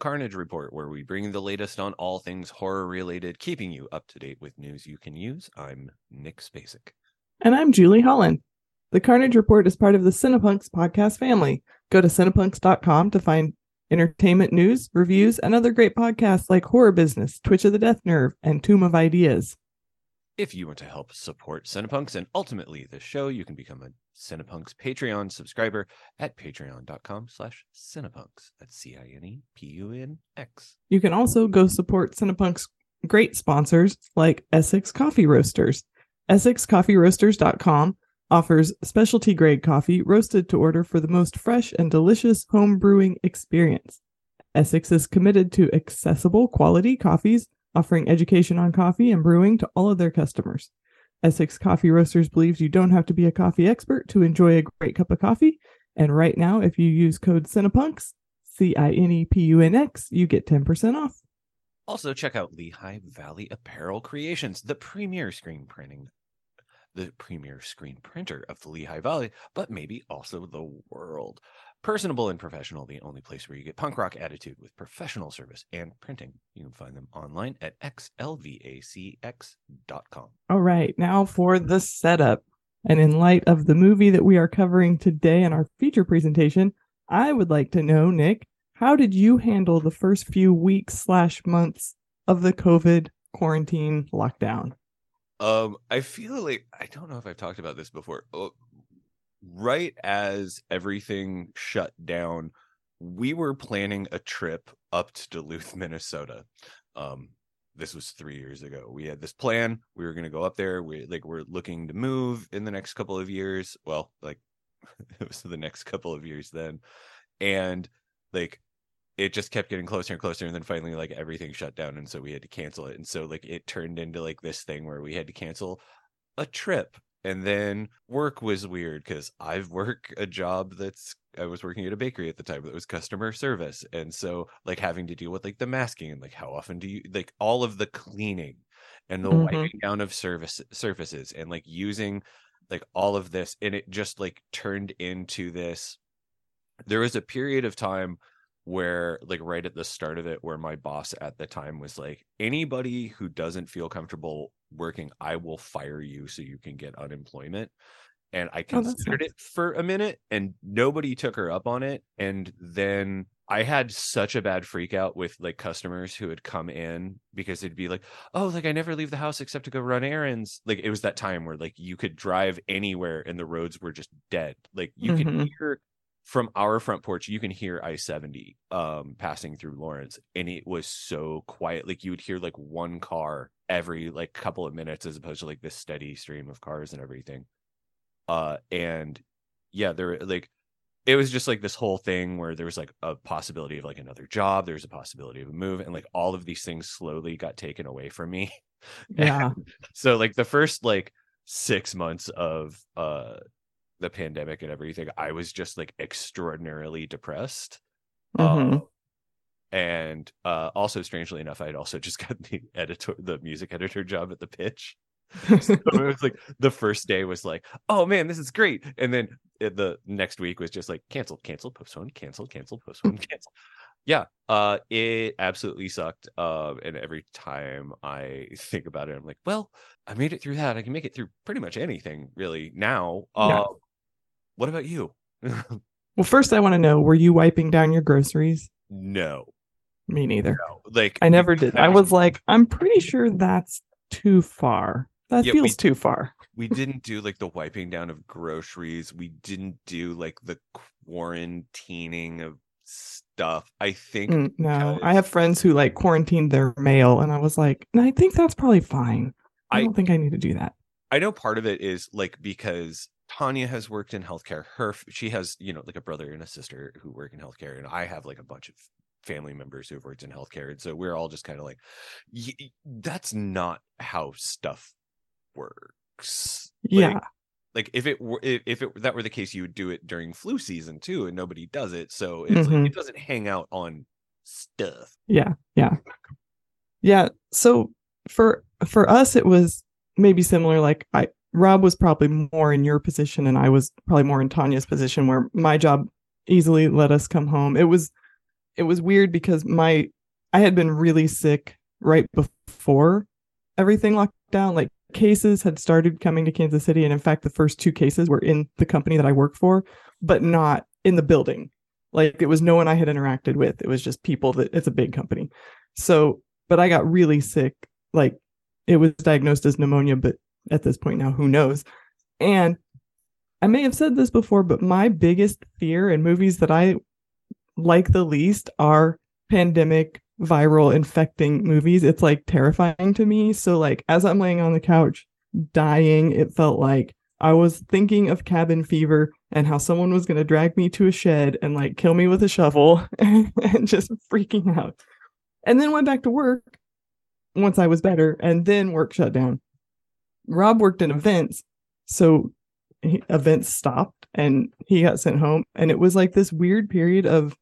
Carnage Report, where we bring the latest on all things horror related, keeping you up to date with news you can use. I'm Nick Spacek. And I'm Julie Holland. The Carnage Report is part of the Cinepunx podcast family. Go to cinepunx.com to find entertainment news, reviews, and other great podcasts like Horror Business, Twitch of the Death Nerve, and Tomb of Ideas. If you want to help support Cinepunx and ultimately the show, you can become a Cinepunx Patreon subscriber at patreon.com slash Cinepunx. That's C-I-N-E-P-U-N-X. You can also go support Cinepunx' great sponsors like Essex Coffee Roasters. EssexCoffeeRoasters.com offers specialty grade coffee roasted to order for the most fresh and delicious home brewing experience. Essex is committed to accessible quality coffees, offering education on coffee and brewing to all of their customers. Essex Coffee Roasters believes you don't have to be a coffee expert to enjoy a great cup of coffee. And right now, if you use code Cinepunx, C I N E P U N X, you get 10% off. Also, check out Lehigh Valley Apparel Creations, the premier screen printing, the premier screen printer of the Lehigh Valley, but maybe also the world. Personable and professional, the only place where you get punk rock attitude with professional service and printing. You can find them online at xlvacx.com. All right, now for the setup. And in light of the movie that we are covering today in our feature presentation, I would like to know, Nick, how did you handle the first few weeks slash months of the COVID quarantine lockdown? Um, I feel like I don't know if I've talked about this before. Right as everything shut down, we were planning a trip up to Duluth, Minnesota. Um, this was three years ago. We had this plan. We were going to go up there. We like we're looking to move in the next couple of years. Well, like it was the next couple of years then, and like it just kept getting closer and closer and then finally like everything shut down and so we had to cancel it and so like it turned into like this thing where we had to cancel a trip and then work was weird because I've worked a job that's I was working at a bakery at the time that was customer service. And so like having to deal with like the masking and like how often do you like all of the cleaning and the Mhm. wiping down of service surfaces and like using like all of this and it just like turned into this there was a period of time where like right at the start of it where my boss at the time was like anybody who doesn't feel comfortable working i will fire you so you can get unemployment and i Oh, considered nice. it for a minute and nobody took her up on it and then i had such a bad freak out with like customers who had come in because they'd be like oh like i never leave the house except to go run errands like it was that time where like you could drive anywhere and the roads were just dead like you can Mhm. hear from our front porch you can hear i-70 um passing through lawrence and it was so quiet. Like you would hear like one car every like couple of minutes as opposed to like this steady stream of cars and everything. Uh and yeah there like it was just like this whole thing where there was like a possibility of like another job there's a possibility of a move and like all of these things slowly got taken away from me. Yeah. so like the first like six months of uh the pandemic and everything i was just like extraordinarily depressed Mhm. uh, and uh also strangely enough i'd also just got the editor the music editor job at the pitch. So it was like the first day was like oh man this is great. And then it- the next week was just like cancel cancel postpone cancel cancel postpone cancel. Yeah uh it absolutely sucked uh and every time i think about it i'm like well i made it through that. I can make it through pretty much anything really now. Uh Yeah. What about you well, first, I want to know were you wiping down your groceries? no Me neither. no like I never did. I was like, I'm pretty sure that's too far. That Yeah, we- feels too far. we didn't do like the wiping down of groceries we didn't do like the quarantining of stuff i think Mm, no, I have friends who like quarantined their mail, and I was like, "No, I think that's probably fine. I, I- don't think I need to do that. I know part of it is like because Tanya has worked in healthcare. Her she has you know like a brother and a sister who work in healthcare, and I have like a bunch of family members who've worked in healthcare, and so we're all just kind of like, "Y- y- that's not how stuff works. Like, yeah, like if it were if it that were the case, you would do it during flu season too, and nobody does it, so it's Mhm. like it doesn't hang out on stuff. yeah, yeah, yeah. So for for us, it was maybe similar. Like I, Rob was probably more in your position, and I was probably more in Tanya's position, where my job easily let us come home. It was it was weird because my I had been really sick right before everything locked down. Like cases had started coming to Kansas City. And in fact, the first two cases were in the company that I work for, but not in the building. Like it was no one I had interacted with. It was just people that it's a big company. So, but I got really sick. Like it was diagnosed as pneumonia, but at this point now, who knows? And I may have said this before, but my biggest fear in movies that I like the least are pandemic viral infecting movies. It's like terrifying to me. So like as I'm laying on the couch dying, it felt like I was thinking of cabin fever and how someone was going to drag me to a shed and like kill me with a shovel and just freaking out. And then went back to work once I was better and then work shut down. Rob worked in events. So he, events stopped and he got sent home and it was like this weird period of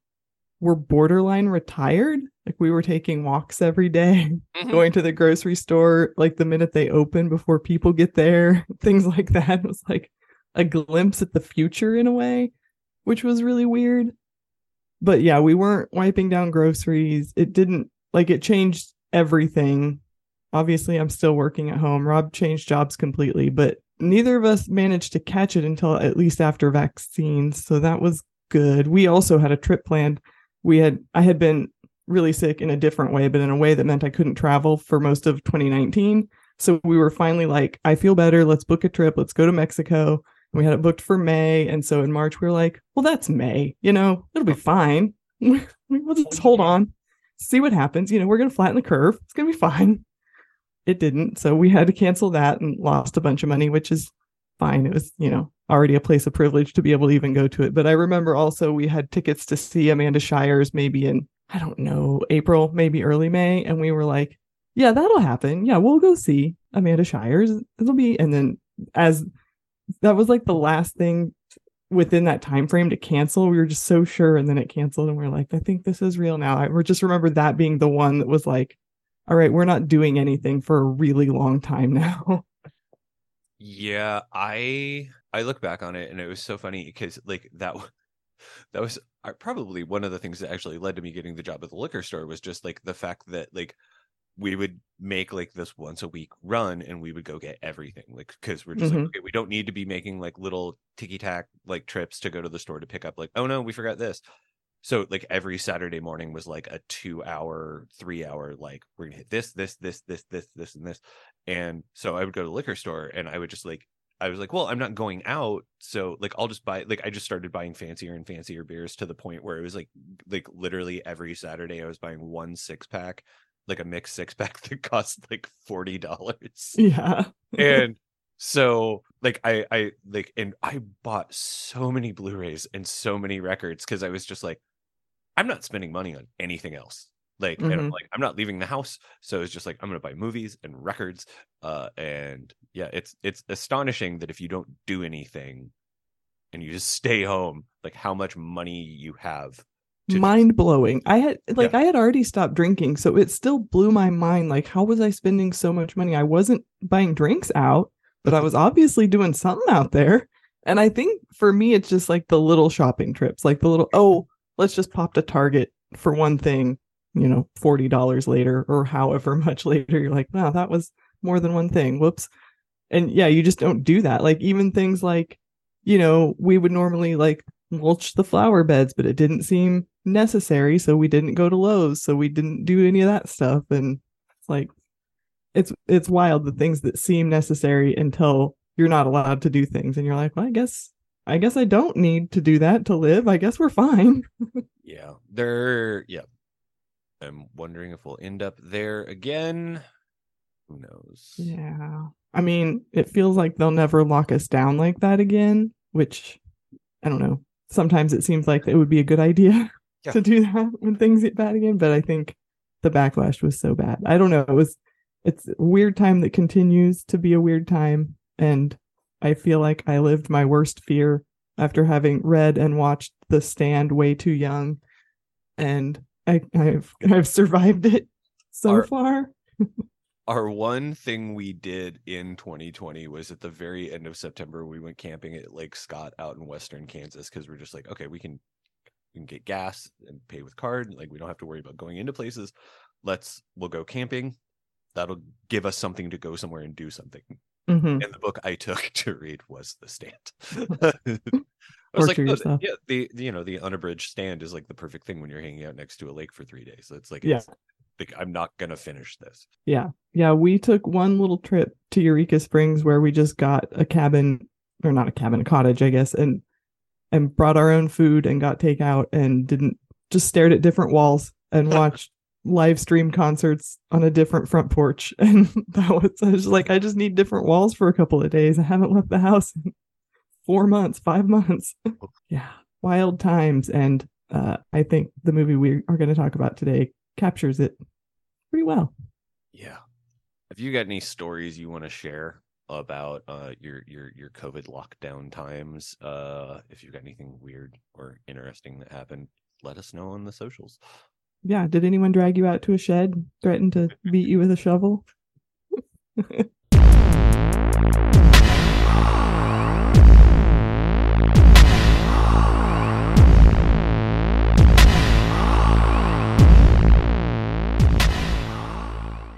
we're borderline retired like we were taking walks every day, mm-hmm. going to the grocery store like the minute they open before people get there, things like that. It was like a glimpse at the future in a way, which was really weird. But yeah, we weren't wiping down groceries. It didn't like it changed everything. Obviously, I'm still working at home. Rob changed jobs completely, but neither of us managed to catch it until at least after vaccines. So that was good. We also had a trip planned. We had I had been really sick in a different way, but in a way that meant I couldn't travel for most of 2019. So we were finally like, I feel better. Let's book a trip. Let's go to Mexico. We had it booked for May. And so in March, we were like, well, that's May. You know, it'll be fine. just hold on, see what happens. You know, we're going to flatten the curve. It's going to be fine. It didn't. So we had to cancel that and lost a bunch of money, which is fine. It was, you know, already a place of privilege to be able to even go to it. But I remember also we had tickets to see Amanda Shires maybe in I don't know, April, maybe early May. And we were like, yeah, that'll happen. Yeah, we'll go see Amanda Shires. It'll be, and then as that was like the last thing within that time frame to cancel, we were just so sure. And then it canceled, and we are like, I think this is real now. I just remember that being the one that was like, all right, we're not doing anything for a really long time now. Yeah, I I look back on it and it was so funny because like that that was probably one of the things that actually led to me getting the job at the liquor store was just like the fact that like we would make like this once a week run and we would go get everything like because we're just mm-hmm. like okay we don't need to be making like little ticky tack like trips to go to the store to pick up like oh no we forgot this so like every saturday morning was like a two hour three hour like we're gonna hit this this this this this this and this and so i would go to the liquor store and i would just like I was like, well, I'm not going out, so like I'll just buy like I just started buying fancier and fancier beers to the point where it was like like literally every Saturday I was buying one six pack, like a mixed six pack that cost like forty dollars. Yeah. and so like I I like and I bought so many Blu-rays and so many records because I was just like, I'm not spending money on anything else. Like mm-hmm. I'm like I'm not leaving the house. So it's just like I'm gonna buy movies and records uh and yeah it's it's astonishing that if you don't do anything and you just stay home like how much money you have mind blowing. I had like yeah. i had already stopped drinking so it still blew my mind like how was i spending so much money? I wasn't buying drinks out but i was obviously doing something out there. And i think for me it's just like the little shopping trips like the little oh let's just pop to target for one thing you know, $40 later or however much later, you're like, wow, that was more than one thing. Whoops. And yeah, you just don't do that. Like even things like, you know, we would normally like mulch the flower beds, but it didn't seem necessary. So we didn't go to Lowe's. So we didn't do any of that stuff. And it's like, it's, it's wild the things that seem necessary until you're not allowed to do things. And you're like, well, I guess, I guess I don't need to do that to live. I guess we're fine. yeah. There, yeah. I'm wondering if we'll end up there again. Who knows? Yeah. I mean, it feels like they'll never lock us down like that again, which I don't know. Sometimes it seems like it would be a good idea yeah. to do that when things get bad again, but I think the backlash was so bad. I don't know. It was it's a weird time that continues to be a weird time and I feel like I lived my worst fear after having read and watched The Stand way too young and I, have I've survived it so our, far. our one thing we did in 2020 was at the very end of September we went camping at Lake Scott out in western Kansas because we're just like, okay, we can we can get gas and pay with card. Like we don't have to worry about going into places. Let's we'll go camping. That'll give us something to go somewhere and do something. Hmm And the book I took to read was The Stand. I was like, "Oh, yeah, the, the you know the unabridged stand is like the perfect thing when you're hanging out next to a lake for three days. It's like, Yeah. it's, like I'm not gonna finish this. Yeah. Yeah. We took one little trip to Eureka Springs where we just got a cabin or not a cabin, a cottage, I guess, and and brought our own food and got takeout and didn't just stared at different walls and watched live stream concerts on a different front porch. And that was I was like, I just need different walls for a couple of days. I haven't left the house in four months, five months. yeah. Wild times. And uh, I think the movie we are going to talk about today captures it pretty well. Yeah. Have you got any stories you want to share about uh your your your COVID lockdown times? Uh if you've got anything weird or interesting that happened, let us know on the socials. Yeah. Did anyone drag you out to a shed, threaten to beat you with a shovel?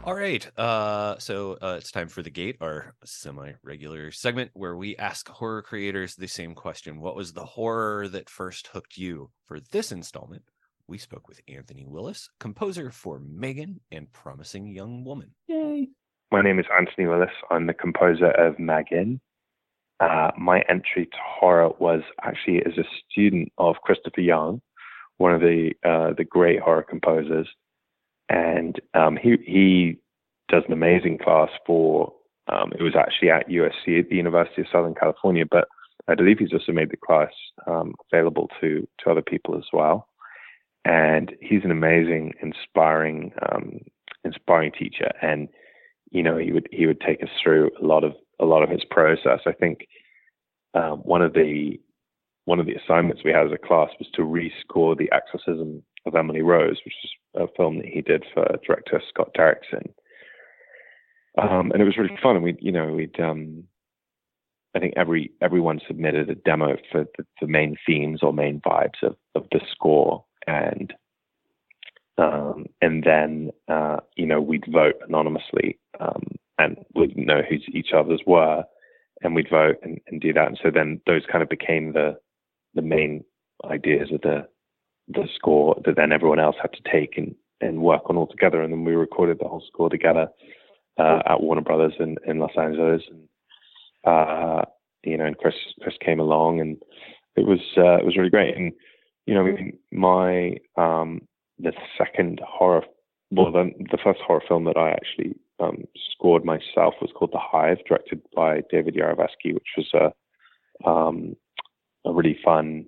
All right. Uh so uh it's time for the gate, our semi-regular segment where we ask horror creators the same question. What was the horror that first hooked you? For this installment, we spoke with Anthony Willis, composer for M3GAN and Promising Young Woman. Yay. My name is Anthony Willis. I'm the composer of M3GAN. Uh, my entry to horror was actually as a student of Christopher Young, one of the uh, the great horror composers, and um, he he does an amazing class for. Um, it was actually at USC at the University of Southern California, but I believe he's also made the class um, available to to other people as well. And he's an amazing, inspiring, um, inspiring teacher, and you know he would he would take us through a lot of a lot of his process. I think um, one of the one of the assignments we had as a class was to rescore the Exorcism of Emily Rose, which is a film that he did for director Scott Derrickson. Um, and it was really fun. And we, you know, we'd um, I think every everyone submitted a demo for the, the main themes or main vibes of, of the score, and um, and then uh, you know we'd vote anonymously, um, and we'd know who each other's were, and we'd vote and, and do that. And so then those kind of became the the main ideas of the the score that then everyone else had to take and, and work on all together. And then we recorded the whole score together uh, at Warner Brothers in, in Los Angeles. And uh, you know, and Chris Chris came along, and it was uh, it was really great. And you know, I mean, my um, the second horror, well, the, the first horror film that I actually um, scored myself was called The Hive, directed by David Yarovesky, which was a um, a really fun,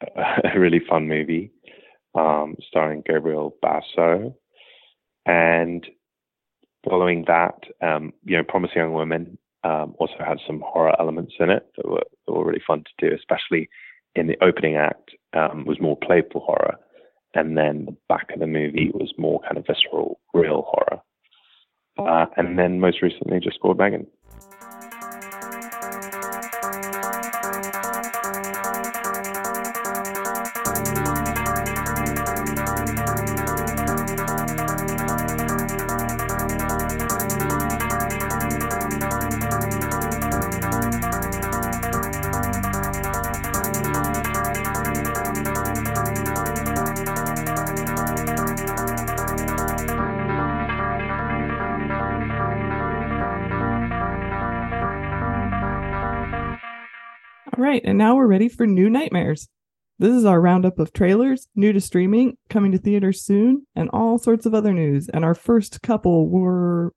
a really fun movie, um, starring Gabriel Basso. And following that, um, you know, Promising Young Women um, also had some horror elements in it that were, that were really fun to do, especially in the opening act um, was more playful horror, and then the back of the movie was more kind of visceral, real horror. Uh, and then most recently, just scored M3GAN. All right, and now we're ready for New Nightmares. This is our roundup of trailers, new to streaming, coming to theaters soon, and all sorts of other news. And our first couple were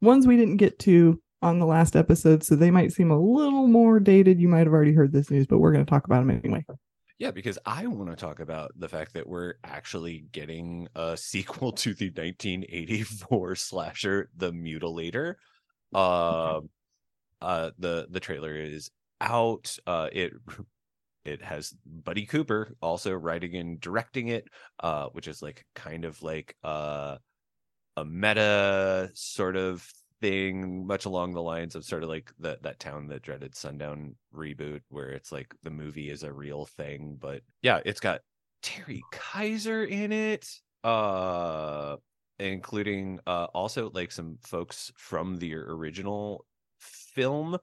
ones we didn't get to on the last episode, so they might seem a little more dated. You might have already heard this news, but we're going to talk about them anyway. Yeah, because I want to talk about the fact that we're actually getting a sequel to the 1984 slasher, The Mutilator. Uh, uh, the the trailer is out. Uh, it it has Buddy Cooper also writing and directing it, uh, which is like kind of like uh, a meta sort of thing, much along the lines of sort of like that that town that dreaded sundown reboot, where it's like the movie is a real thing. But yeah, it's got Terry Kaiser in it. Uh including uh also like some folks from the original film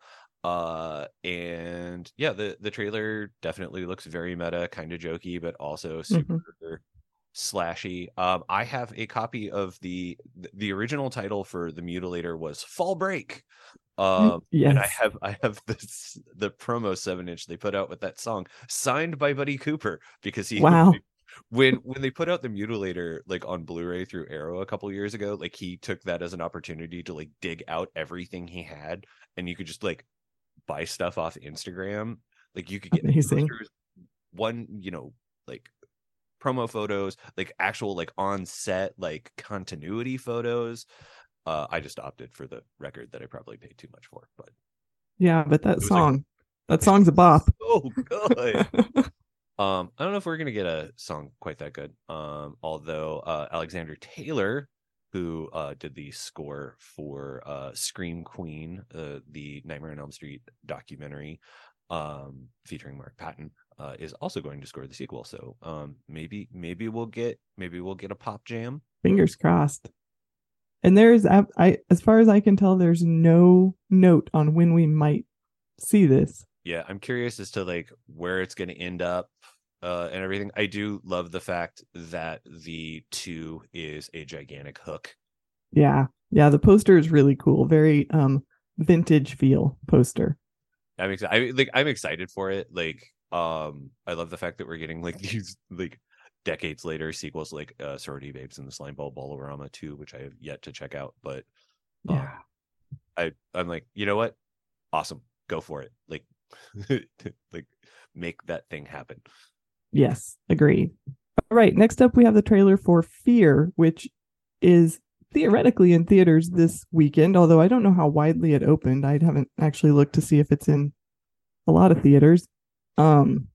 uh and yeah the the trailer definitely looks very meta kind of jokey but also super mm-hmm. slashy um i have a copy of the the original title for the mutilator was fall break um yes. and i have i have this the promo seven inch they put out with that song signed by buddy cooper because he wow when when they put out the mutilator like on blu-ray through arrow a couple years ago like he took that as an opportunity to like dig out everything he had and you could just like buy stuff off instagram like you could get Amazing. Posters, one you know like promo photos like actual like on set like continuity photos uh i just opted for the record that i probably paid too much for but yeah but that song like, that song's a bop oh good Um, I don't know if we're gonna get a song quite that good. Um, although uh, Alexander Taylor, who uh, did the score for uh, Scream Queen, uh, the Nightmare on Elm Street documentary, um, featuring Mark Patton, uh, is also going to score the sequel. So um, maybe maybe we'll get maybe we'll get a pop jam. Fingers crossed. And there's I as far as I can tell, there's no note on when we might see this yeah i'm curious as to like where it's going to end up uh and everything i do love the fact that the two is a gigantic hook. Yeah. Yeah the poster is really cool. Very um vintage feel poster. I'm excited I, like i'm excited for it. Like um i love the fact that we're getting like these like decades later sequels like uh sorority babes and the Slimeball Bowl-O-Rama 2 which i have yet to check out but um, yeah. I i'm like you know what? Awesome. Go for it. Like like make that thing happen. Yes, agreed. All right, next up we have the trailer for Fear, which is theoretically in theaters this weekend, although I don't know how widely it opened. I haven't actually looked to see if it's in a lot of theaters. Um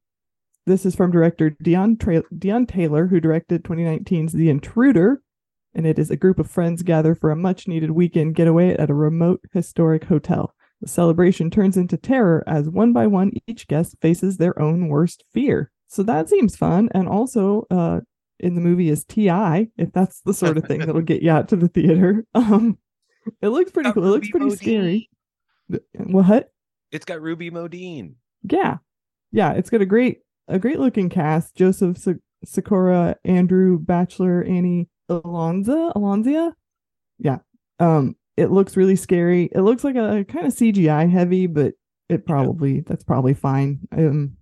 this is from director Dion, Tra- Deon Taylor, who directed 2019's The Intruder, and it is a group of friends gather for a much needed weekend getaway at a remote historic hotel. The celebration turns into terror as one by one each guest faces their own worst fear. So that seems fun. And also, uh, in the movie is T.I., if that's the sort of thing that'll get you out to the theater. Um, it looks pretty cool. It looks pretty Modine. scary. What? It's got Ruby Modine. Yeah, yeah. It's got a great, a great looking cast. Joseph S- Sikora, Andrew Bachelor, Annie Alonza, Alonzia. Yeah. Um, it looks really scary. It looks like a, a kind of CGI heavy, but it probably yeah. that's probably fine. Um,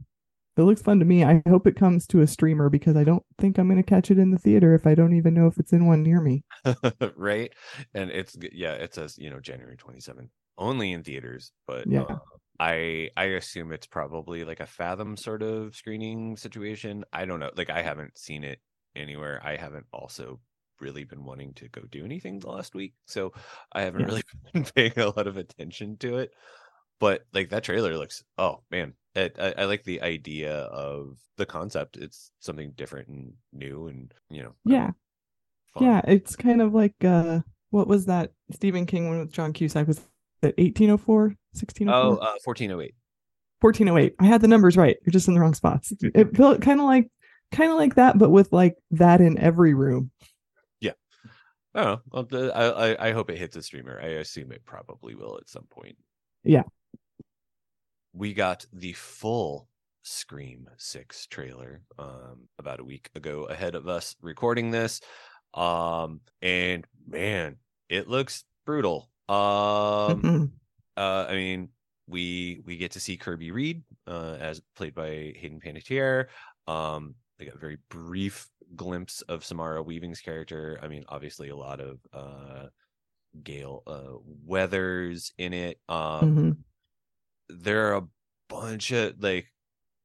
it looks fun to me. I hope it comes to a streamer because I don't think I'm going to catch it in the theater if I don't even know if it's in one near me. right, and it's yeah, it says you know January 27th only in theaters, but yeah. Uh, I I assume it's probably like a Fathom sort of screening situation. I don't know. Like I haven't seen it anywhere. I haven't also really been wanting to go do anything the last week, so I haven't really been paying a lot of attention to it. But like that trailer looks, oh man, it, I, I, like the idea of the concept. It's something different and new, and you know, yeah, fun. yeah. It's kind of like uh, what was that Stephen King one with John Cusack? Was that 1804, 1604? Oh, uh, 1408. 1408. I had the numbers right. You're just in the wrong spots. It felt kind of like kind of like that, but with like that in every room. Yeah. I don't know. I, I I hope it hits a streamer. I assume it probably will at some point. Yeah. We got the full Scream 6 trailer um about a week ago ahead of us recording this. Um and man, it looks brutal. Um mm-hmm. uh I mean, we we get to see Kirby Reed uh as played by Hayden Panettiere. Um they got a very brief glimpse of Samara Weaving's character. I mean, obviously a lot of uh Gale uh Weathers in it. Um mm-hmm. There are a bunch of like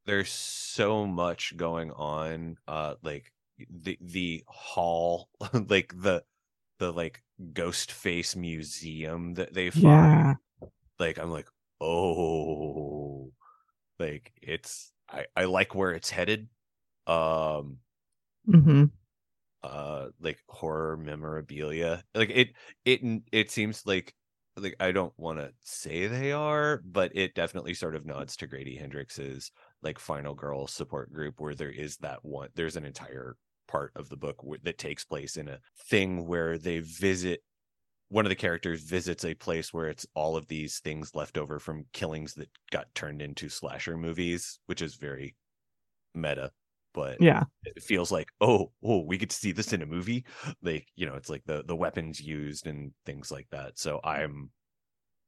there's so much going on. Uh like the the hall, like the the like ghost face museum that they find. Yeah. Like I'm like, oh like it's I, I like where it's headed. Um mm-hmm. uh like horror memorabilia like it it it seems like like i don't want to say they are but it definitely sort of nods to grady hendrix's like final girl support group where there is that one there's an entire part of the book that takes place in a thing where they visit one of the characters visits a place where it's all of these things left over from killings that got turned into slasher movies which is very meta but Yeah. it feels like oh oh we get to see this in a movie like you know it's like the the weapons used and things like that so i'm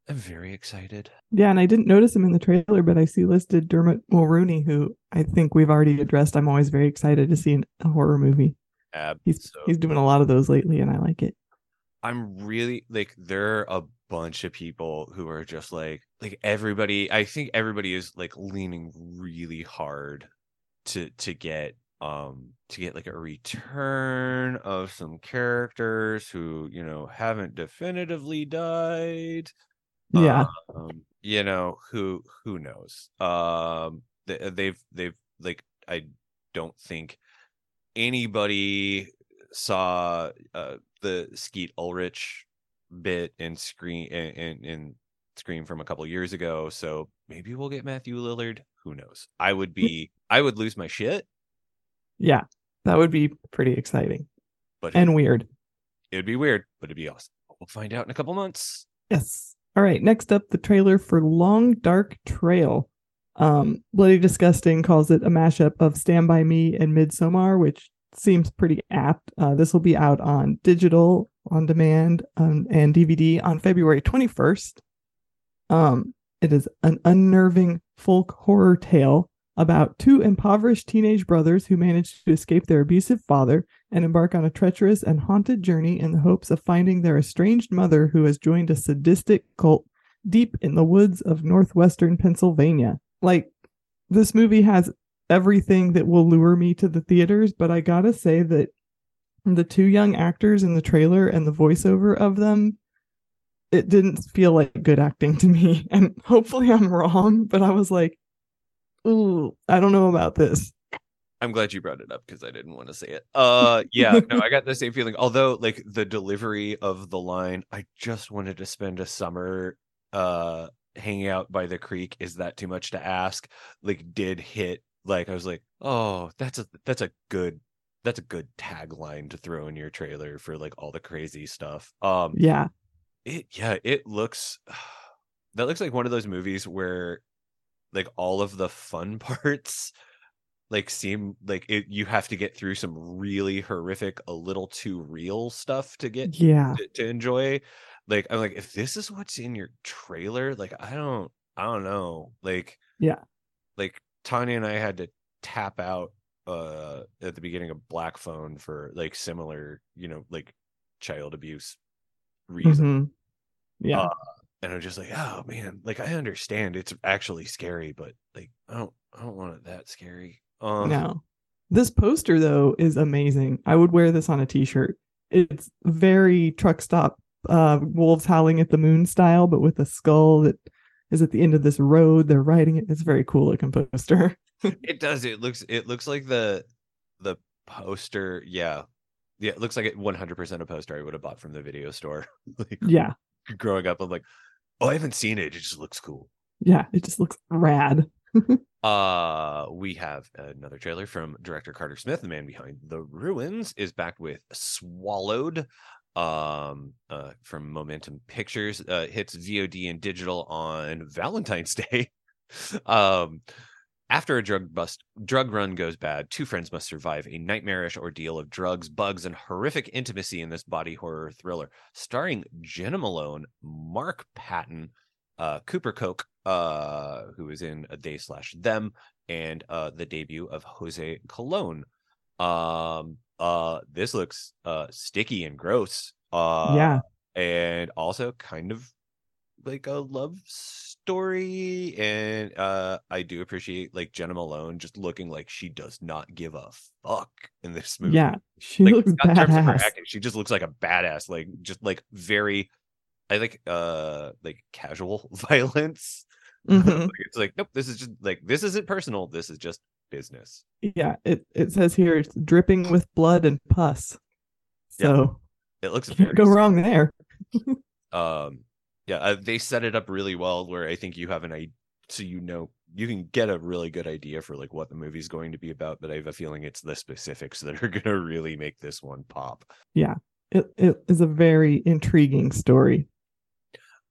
i'm very excited Yeah, and I didn't notice him in the trailer, but I see listed Dermot Mulrooney, who I think we've already addressed. I'm always very excited to see in a horror movie. He's he's doing a lot of those lately, and I like it. i'm really like there are a bunch of people who are just like like everybody i think everybody is like leaning really hard to to get um to get like a return of some characters who you know haven't definitively died Yeah, um, you know who who knows? Um they, they've they've like i don't think anybody saw uh the skeet ulrich bit in screen in, in in scream from a couple years ago so maybe we'll get matthew lillard who knows? I would be i would lose my shit yeah, that would be pretty exciting but and weird. it'd be weird but it'd be awesome we'll find out in a couple months Yes. All right. Next up, the trailer for Long Dark Trail. Um, Bloody Disgusting calls it a mashup of Stand By Me and Midsommar, which seems pretty apt. Uh, this will be out on digital, on demand, um, and DVD on February 21st. Um, it is an unnerving folk horror tale about two impoverished teenage brothers who manage to escape their abusive father and embark on a treacherous and haunted journey in the hopes of finding their estranged mother who has joined a sadistic cult deep in the woods of northwestern Pennsylvania. Like, this movie has everything that will lure me to the theaters, but I gotta say that the two young actors in the trailer and the voiceover of them, it didn't feel like good acting to me. And hopefully I'm wrong, but I was like, ooh, I don't know about this. I'm glad you brought it up because I didn't want to say it. Uh yeah, no, I got the same feeling. Although like the delivery of the line, I just wanted to spend a summer uh hanging out by the creek. Is that too much to ask? Like did hit like I was like, "Oh, that's a that's a good that's a good tagline to throw in your trailer for like all the crazy stuff." Um Yeah. it yeah, it looks that looks like one of those movies where like all of the fun parts like seem like it you have to get through some really horrific a little too real stuff to get Yeah. to, to enjoy like i'm like if this is what's in your trailer like i don't i don't know like Yeah. like tanya and i had to tap out uh at the beginning of black phone for like similar you know like child abuse reasons Mhm. Yeah. Uh, and i'm just like oh man like i understand it's actually scary but like i don't i don't want it that scary um No. This poster though is amazing. I would wear this on a t-shirt. It's very truck stop uh wolves howling at the moon style, but with a skull that is at the end of this road. They're riding it. It's a very cool looking poster. it does it looks it looks like the the poster yeah yeah it looks like it 100% a poster i would have bought from the video store like yeah. growing up i'm like oh i haven't seen it it just looks cool Yeah. It just looks rad. uh we have another trailer from director carter smith the man behind the ruins is back with swallowed um uh from momentum pictures uh hits vod and digital on valentine's day um after a drug bust drug run goes bad two friends must survive a nightmarish ordeal of drugs bugs and horrific intimacy in this body horror thriller starring jena malone mark patton uh cooper koch uh who is in a day slash them and uh the debut of jose Colon. um uh this looks uh sticky and gross uh yeah. and also kind of like a love story and uh i do appreciate like jena malone just looking like she does not give a fuck in this movie Yeah. She like looks not in terms of her badass. acting, she just looks like a badass like just like very i like uh like casual violence Mhm. Like, it's like nope this is just like this isn't personal this is just business Yeah. It it says here it's dripping with blood and pus. Yeah. So it looks can't go wrong there. um yeah uh, they set it up really well where i think you have an idea so you know you can get a really good idea for like what the movie's going to be about, but I have a feeling it's the specifics that are going to really make this one pop. Yeah, it, it is a very intriguing story.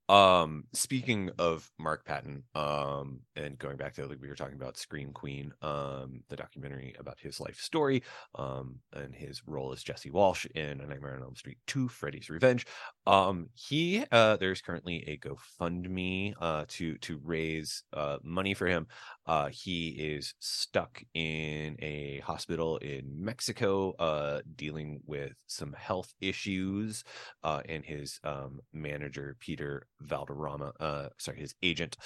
Um, speaking of Mark Patton, um, and going back to like we were talking about Scream Queen, um, the documentary about his life story, um, and his role as Jesse Walsh in A Nightmare on Elm Street 2, Freddy's Revenge. Um, he uh there's currently a GoFundMe uh to to raise uh money for him. Uh he is stuck in a hospital in Mexico, uh dealing with some health issues, uh, and his um manager Peter Valderrama, uh, sorry, his agent,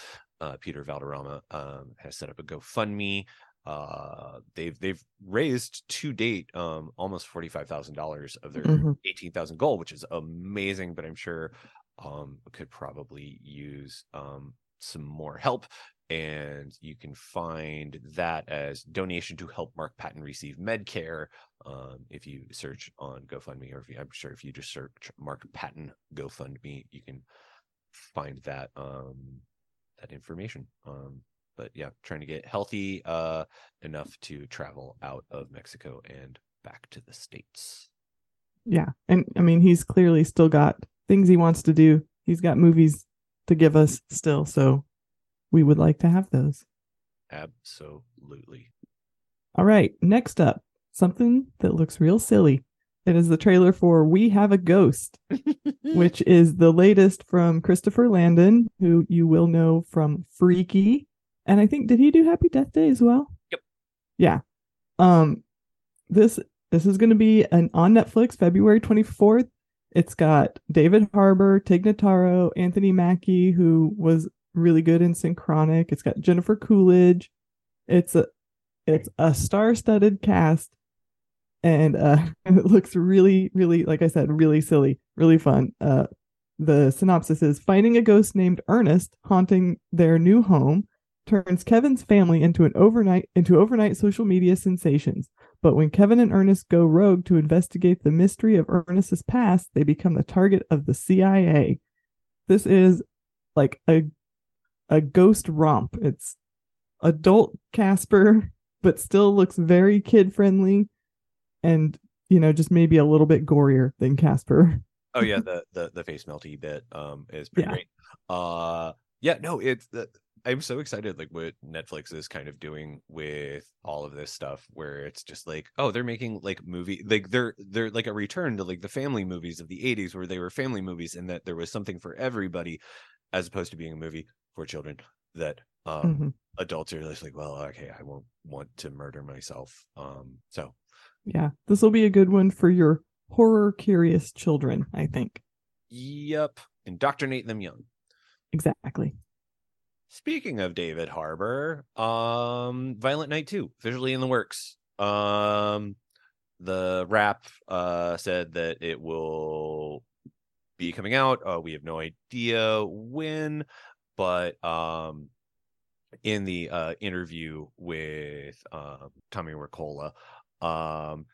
uh, Peter Valderrama, um, has set up a GoFundMe. Uh, they've they've raised to date um almost forty five thousand dollars of their Mhm. eighteen thousand goal, which is amazing. But I'm sure um could probably use um some more help. And you can find that as donation to help Mark Patton receive Medcare. Um, if you search on GoFundMe, or if you, I'm sure if you just search Mark Patton GoFundMe, you can find that um that information um but yeah trying to get healthy uh enough to travel out of mexico and back to the states Yeah, and I mean he's clearly still got things he wants to do. He's got movies to give us still, so we would like to have those. absolutely All right, next up, something that looks real silly. It is the trailer for We Have a Ghost, which is the latest from Christopher Landon, who you will know from Freaky. And I think did he do Happy Death Day as well? Yep. Yeah. Um this this is going to be an on Netflix February 24th. It's got David Harbour, Tig Notaro, Anthony Mackie who was really good in Synchronic. It's got Jennifer Coolidge. It's a it's a star-studded cast and uh it looks really really like i said really silly really fun. Uh the synopsis is finding a ghost named ernest haunting their new home turns kevin's family into an overnight into overnight social media sensations. But when kevin and ernest go rogue to investigate the mystery of ernest's past they become the target of the cia this is like a a ghost romp. It's adult casper but still looks very kid friendly and you know just maybe a little bit gorier than Casper. oh yeah the the the face melty bit um is pretty Yeah. great uh yeah no it's the i'm so excited like what netflix is kind of doing with all of this stuff where it's just like oh they're making like movie like they're they're like a return to like the family movies of the 80s where they were family movies and that there was something for everybody as opposed to being a movie for children that um Mhm. adults are just like well okay i won't want to murder myself um so Yeah, this will be a good one for your horror curious children. I think yep indoctrinate them young exactly. Speaking of David Harbour, um, Violent Night 2, visually in the works. Um, the Wrap uh said that it will be coming out. Uh, we have no idea when, but um, in the uh interview with um Tommy Wirkola, um,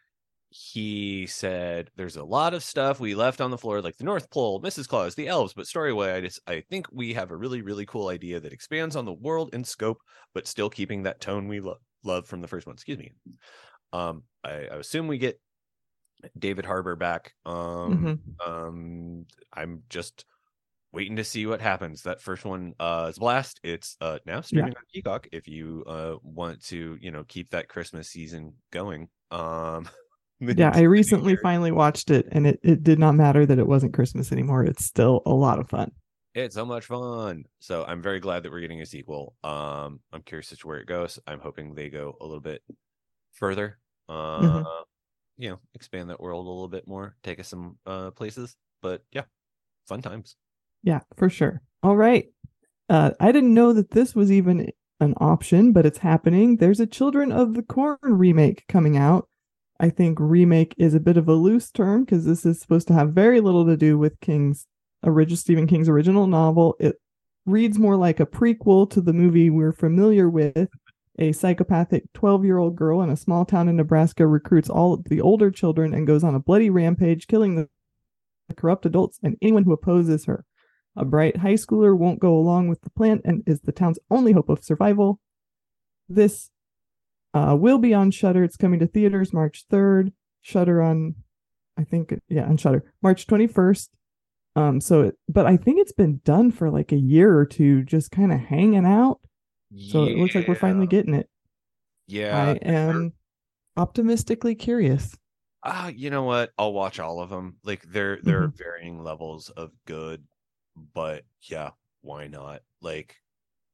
he said there's a lot of stuff we left on the floor like the north pole mrs claus the elves but story wise i just I think we have a really really cool idea that expands on the world and scope but still keeping that tone we lo- love from the first one. Excuse me. Um I, I assume we get david harbour back. Um Mhm. um i'm just waiting to see what happens. That first one uh is a blast. It's uh now streaming on peacock if you uh want to you know keep that christmas season going um Yeah, I recently finally watched it, and it it did not matter that it wasn't Christmas anymore. It's still a lot of fun. it's so much fun so i'm very glad that we're getting a sequel um i'm curious as to where it goes i'm hoping they go a little bit further uh Mhm. you know expand that world a little bit more take us some uh places but yeah fun times Yeah, for sure. All right. Uh, I didn't know that this was even an option, but it's happening. There's a Children of the Corn remake coming out. I think remake is a bit of a loose term because this is supposed to have very little to do with King's original Stephen King's original novel. It reads more like a prequel to the movie we're familiar with. A psychopathic 12 year old girl in a small town in Nebraska recruits all the older children and goes on a bloody rampage, killing the corrupt adults and anyone who opposes her. A bright high schooler won't go along with the plan and is the town's only hope of survival. this uh, will be on Shudder. It's coming to theaters March 3rd. Shudder on, I think, yeah, on Shudder March 21st. Um, so, it, but I think it's been done for like a year or two, just kind of hanging out. So it looks like we're finally getting it. Yeah. I am optimistically curious. Ah, you know what? I'll watch all of them. Like they're they're Mm-hmm. varying levels of good, but yeah, why not? Like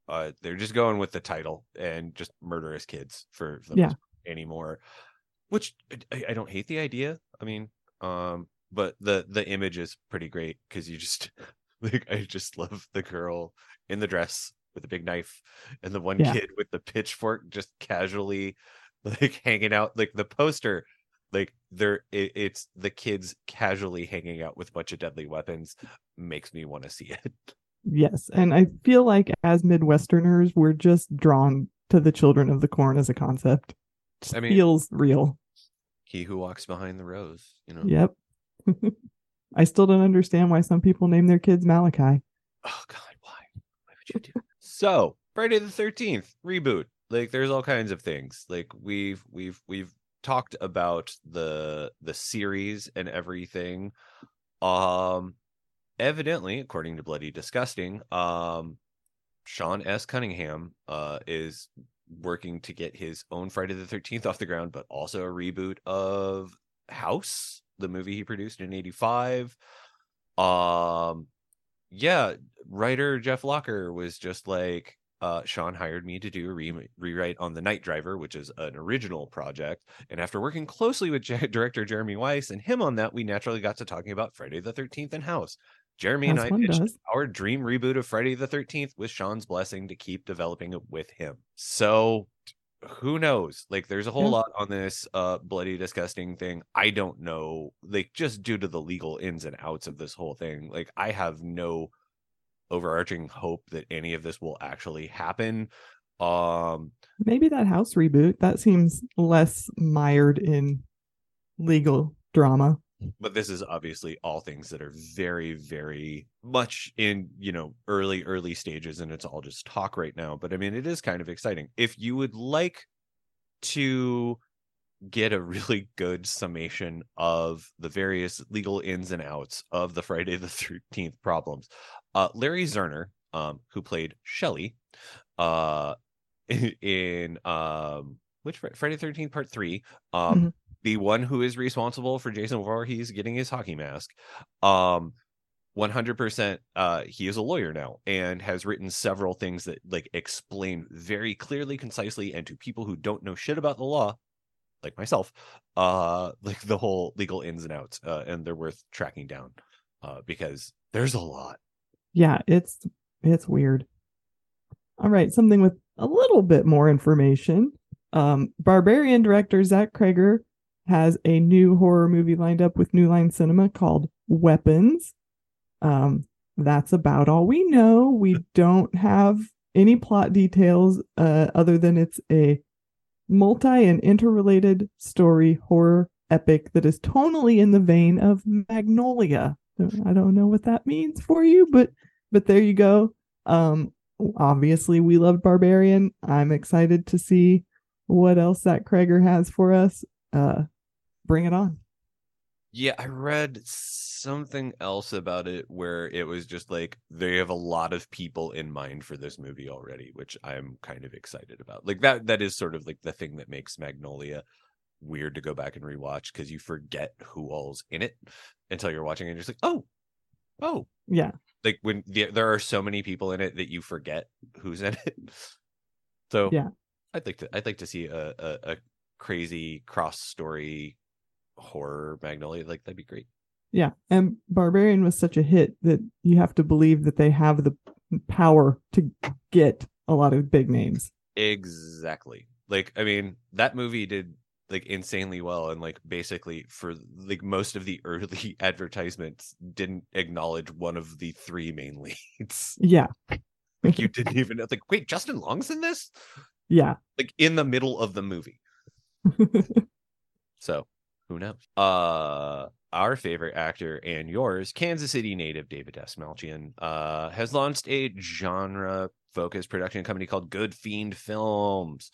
uh they're just going with the title and just murderous kids for, for the Yeah. most part anymore. Which I, I don't hate the idea. I mean, um, but the the image is pretty great because you just like I just love the girl in the dress with a big knife and the one Yeah. kid with the pitchfork just casually like hanging out like the poster like they're it, it's the kids casually hanging out with a bunch of deadly weapons makes me want to see it Yes. And I feel like as Midwesterners, we're just drawn to the children of the corn as a concept. Just I mean- feels real. he who walks behind the rows you know Yep. I still don't understand why some people name their kids Malachi. oh god why why would you do so friday the 13th reboot like there's all kinds of things like we've we've we've talked about the the series and everything um evidently according to bloody disgusting um sean s. Cunningham uh is working to get his own friday the 13th off the ground but also a reboot of house the movie he produced in 85 um yeah writer jeff locker was just like uh sean hired me to do a re- rewrite on the night driver which is an original project and after working closely with J- director jeremy weiss and him on that we naturally got to talking about friday the 13th and house jeremy As and i pitched does. our dream reboot of friday the 13th with sean's blessing to keep developing it with him so who knows like there's a whole Yeah. lot on this uh bloody disgusting thing i don't know like just due to the legal ins and outs of this whole thing like i have no overarching hope that any of this will actually happen um Maybe that house reboot. That seems less mired in legal drama. but this is obviously all things that are very very much in you know early early stages and it's all just talk right now but i mean it is kind of exciting if you would like to get a really good summation of the various legal ins and outs of the friday the 13th problems uh larry zerner um who played shelly uh in um which friday the 13th part 3 um Mhm. the one who is responsible for Jason Voorhees getting his hockey mask. Um 100% uh he is a lawyer now and has written several things that like explain very clearly concisely and to people who don't know shit about the law like myself uh like the whole legal ins and outs uh and they're worth tracking down uh because there's a lot Yeah, it's it's weird. All right, something with a little bit more information. Um, Barbarian director Zach Cregger has a new horror movie lined up with New Line Cinema called Weapons. Um, that's about all we know. We don't have any plot details uh, other than it's a multi and interrelated story horror epic that is tonally in the vein of Magnolia. I don't know what that means for you, but but there you go. Um, obviously, we loved Barbarian. I'm excited to see what else that Cregger has for us. Uh, bring it on. Yeah, I read something else about it where it was just like they have a lot of people in mind for this movie already, which I'm kind of excited about. Like that that is sort of like the thing that makes Magnolia weird to go back and rewatch because you forget who all's in it until you're watching it and you're just like, "Oh. Oh." Yeah, Like when the, there are so many people in it that you forget who's in it. So, Yeah. I'd like to I'd like to see a a, a crazy cross story horror Magnolia like that'd be great. Yeah. And Barbarian was such a hit that you have to believe that they have the power to get a lot of big names. Exactly. Like I mean, that movie did like insanely well and like basically for like most of the early advertisements didn't acknowledge one of the three main leads. Yeah, Like you didn't even know like wait, Justin Long's in this? yeah. Like in the middle of the movie. So who knows? Uh our favorite actor and yours, Kansas City native David S. Uh, has launched a genre focused production company called Good Fiend Films.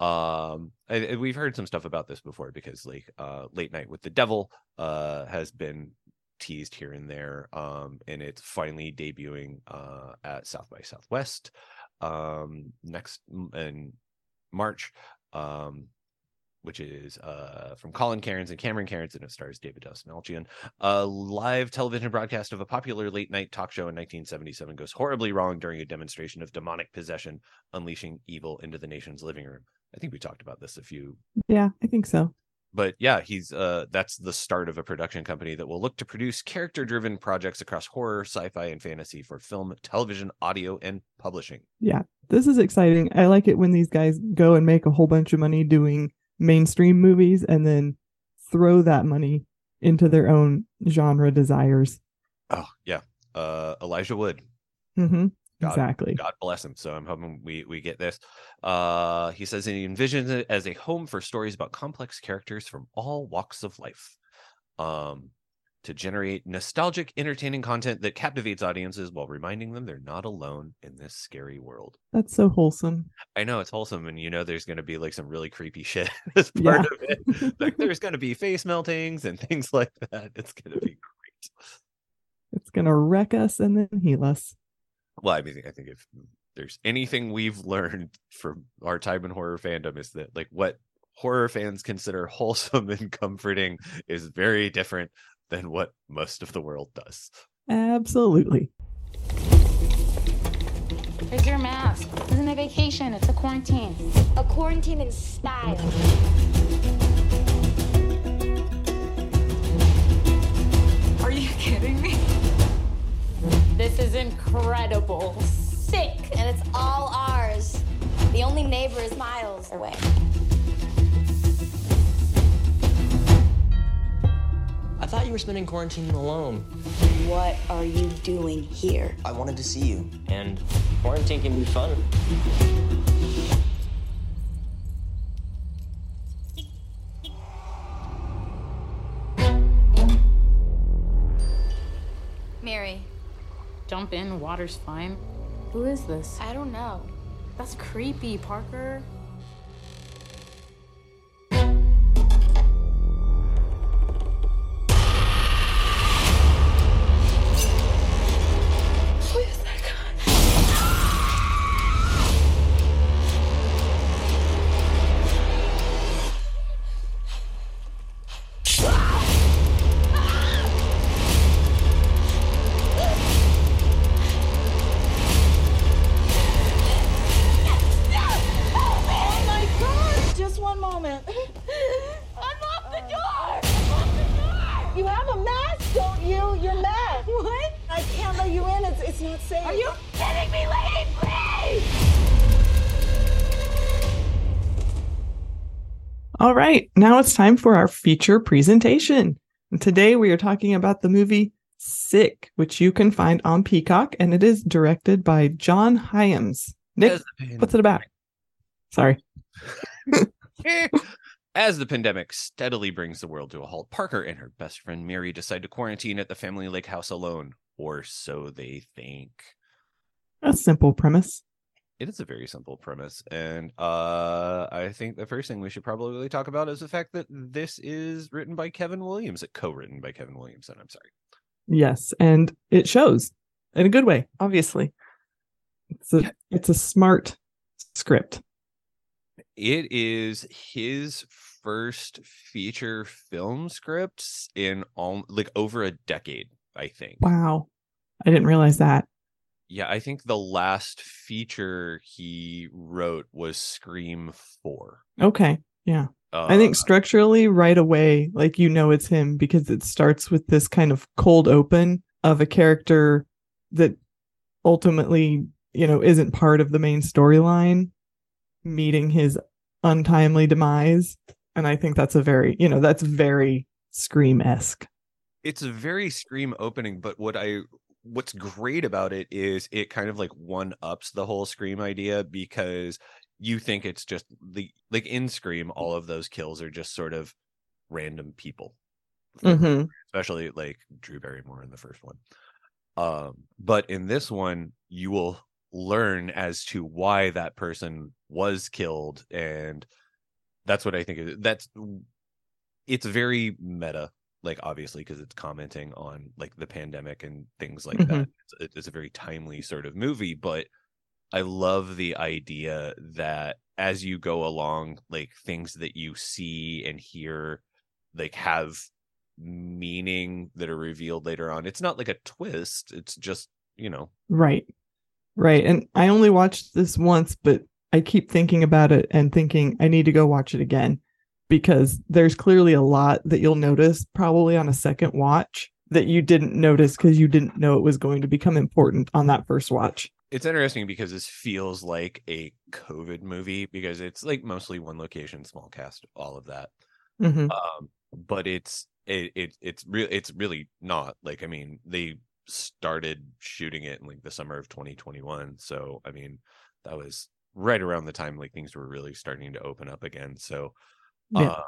Um, we've heard some stuff about this before because like uh, Late Night with the Devil uh has been teased here and there. Um, and it's finally debuting uh at South by Southwest um next in March. Um, which is uh, from Colin Cairns and Cameron Cairns, and it stars David Dastmalchian. A live television broadcast of a popular late night talk show in 1977 goes horribly wrong during a demonstration of demonic possession, unleashing evil into the nation's living room. I think we talked about this a few, Yeah, I think so. but yeah, he's uh, that's the start of a production company that will look to produce character-driven projects across horror, sci-fi, and fantasy for film, television, audio, and publishing. Yeah, this is exciting. I like it when these guys go and make a whole bunch of money doing mainstream movies and then throw that money into their own genre desires. Oh yeah, uh, Elijah Wood. Mm-hmm. God- Exactly. God bless him. So I'm hoping we we get this. Uh he says he envisions it as a home for stories about complex characters from all walks of life. Um to generate nostalgic, entertaining content that captivates audiences while reminding them they're not alone in this scary world. That's so wholesome. I know it's wholesome, and you know there's going to be like some really creepy shit as part of it. Like there's going to be face meltings and things like that. It's going to be great. It's gonna wreck us and then heal us. well i mean i think if there's anything we've learned from our time in horror fandom is that like what horror fans consider wholesome and comforting is very different than what most of the world does Absolutely. Where's your mask? This isn't a vacation, it's a quarantine. A quarantine in style. Are you kidding me? This is incredible. Sick, and it's all ours. The only neighbor is miles away. Thought you were spending quarantine alone, What are you doing here? I wanted to see you. And quarantine can be fun. Mary, Jump in, water's fine. Who is this? I don't know. That's creepy, Parker. Now it's time for our feature presentation. And today we are talking about the movie Sick, which you can find on Peacock, and it is directed by John Hyams. Nick, what's it about? Sorry. As the pandemic steadily brings the world to a halt, Parker and her best friend Mary decide to quarantine at the family lake house alone, or so they think. A simple premise. It is a very simple premise, and uh, I think the first thing we should probably really talk about is the fact that this is written by Kevin Williams, co-written by Kevin Williamson. I'm sorry. Yes, and it shows in a good way, obviously. It's a it's a smart script. It is his first feature film scripts in all like over a decade, I think. Wow. I didn't realize that. Yeah, I think the last feature he wrote was Scream 4. Okay. Yeah. Uh, I think structurally right away, like you know it's him because it starts with this kind of cold open of a character that ultimately, you know, isn't part of the main storyline meeting his untimely demise. And I think that's a very, you know, that's very scream esque. it's a very Scream opening, but what I what's great about it is it kind of like one ups the whole Scream idea because you think it's just the like in Scream, all of those kills are just sort of random people. Mm-hmm. especially like Drew Barrymore in the first one. Um, but in this one, you will learn as to why that person was killed and that's what i think is that's it's very meta like obviously because it's commenting on like the pandemic and things like Mhm. that it's, it's a very timely sort of movie but i love the idea that as you go along like things that you see and hear like have meaning that are revealed later on it's not like a twist it's just you know Right. Right. And I only watched this once, but I keep thinking about it and thinking I need to go watch it again because there's clearly a lot that you'll notice probably on a second watch that you didn't notice because you didn't know it was going to become important on that first watch. it's interesting because this feels like a covid movie because it's like mostly one location small cast all of that. Hmm um but it's it, it it's real it's really not. Like i mean they started shooting it in like the summer of 2021 so i mean that was right around the time like things were really starting to open up again. So Yeah. uh,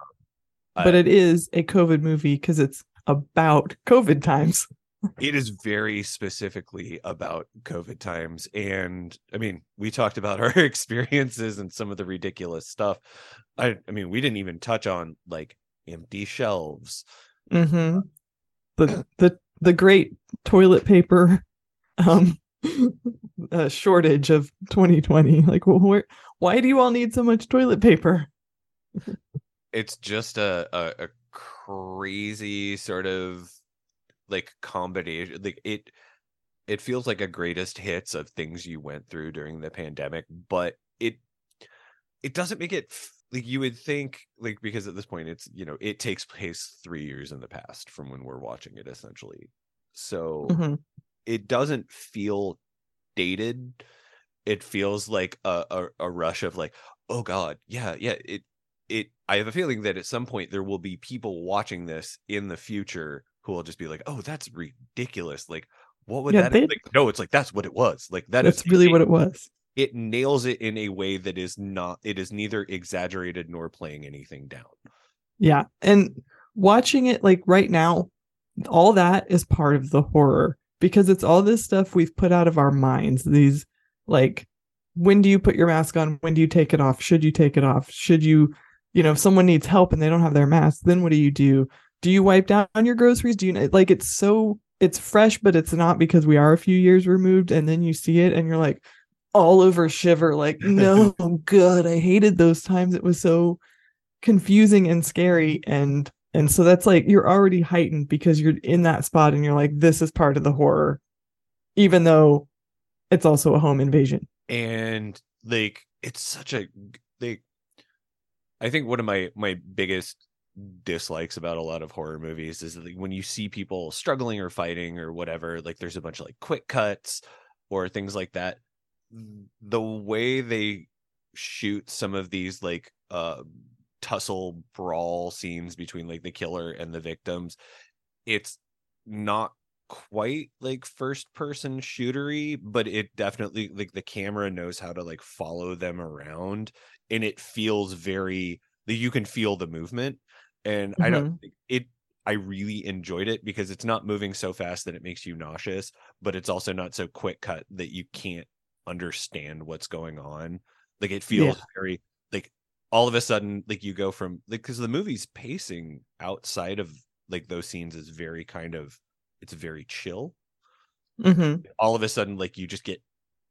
But I- it is a COVID movie because it's about COVID times. it is very specifically about covid times and i mean we talked about our experiences and some of the ridiculous stuff i i mean we didn't even touch on like empty shelves hmm The the the great toilet paper um uh, shortage of 2020. Like, well, where? Why do you all need so much toilet paper? It's just a, a a crazy sort of like combination like it it feels like a greatest hits of things you went through during the pandemic but it it doesn't make it f- like you would think like because at this point it's you know it takes place 3 years in the past from when we're watching it essentially so Mhm. it doesn't feel dated it feels like a, a a rush of like oh god yeah yeah it it i have a feeling that at some point there will be people watching this in the future who will just be like oh that's ridiculous like what would Yeah, that they- like no it's like that's what it was like that is That's really what it was. it nails it in a way that is not it is neither exaggerated nor playing anything down Yeah. And watching it like right now, all that is part of the horror because it's all this stuff we've put out of our minds. These like when do you put your mask on? When do you take it off? Should you take it off? Should you, you know, if someone needs help and they don't have their mask, then what do you do? Do you wipe down your groceries? Do you like it's so it's fresh, but it's not because we are a few years removed. And then you see it and you're like all over shiver, like, no, good. I hated those times. It was so confusing and scary and and so that's like you're already heightened because you're in that spot and you're like this is part of the horror even though it's also a home invasion and like it's such a like i think one of my my biggest dislikes about a lot of horror movies is that when you see people struggling or fighting or whatever like there's a bunch of like quick cuts or things like that. The way they shoot some of these like uh tussle brawl scenes between like the killer and the victims it's not quite like first person shootery but it definitely like the camera knows how to like follow them around and it feels very like, you can feel the movement and i don't it i really enjoyed it because it's not moving so fast that it makes you nauseous but it's also not so quick cut that you can't understand what's going on. Like it feels very like all of a sudden like you go from like because the movie's pacing outside of like those scenes is very kind of it's very chill. Hmm all of a sudden like you just get